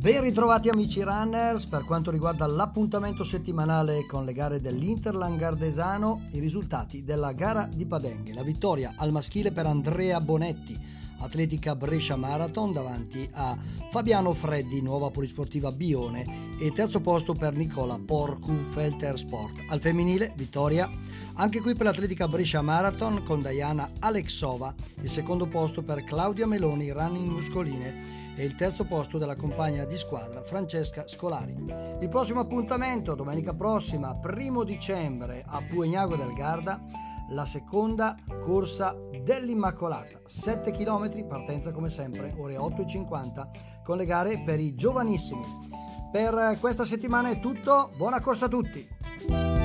Ben ritrovati amici runners, per quanto riguarda l'appuntamento settimanale con le gare dell'Interland Gardesano, i risultati della gara di Padenghe, la vittoria al maschile per Andrea Bonetti, Atletica Brescia Marathon davanti a Fabiano Freddi, nuova polisportiva Bione e terzo posto per Nicola Porcu Felter Sport. Al femminile vittoria anche qui per l'Atletica Brescia Marathon con Diana Alexova, il secondo posto per Claudia Meloni Running Muscoline e il terzo posto della compagna di squadra Francesca Scolari. Il prossimo appuntamento domenica prossima, primo dicembre a Puegnago del Garda, la seconda corsa dell'Immacolata, 7 km, partenza come sempre, ore 8.50, con le gare per i giovanissimi. Per questa settimana è tutto, buona corsa a tutti!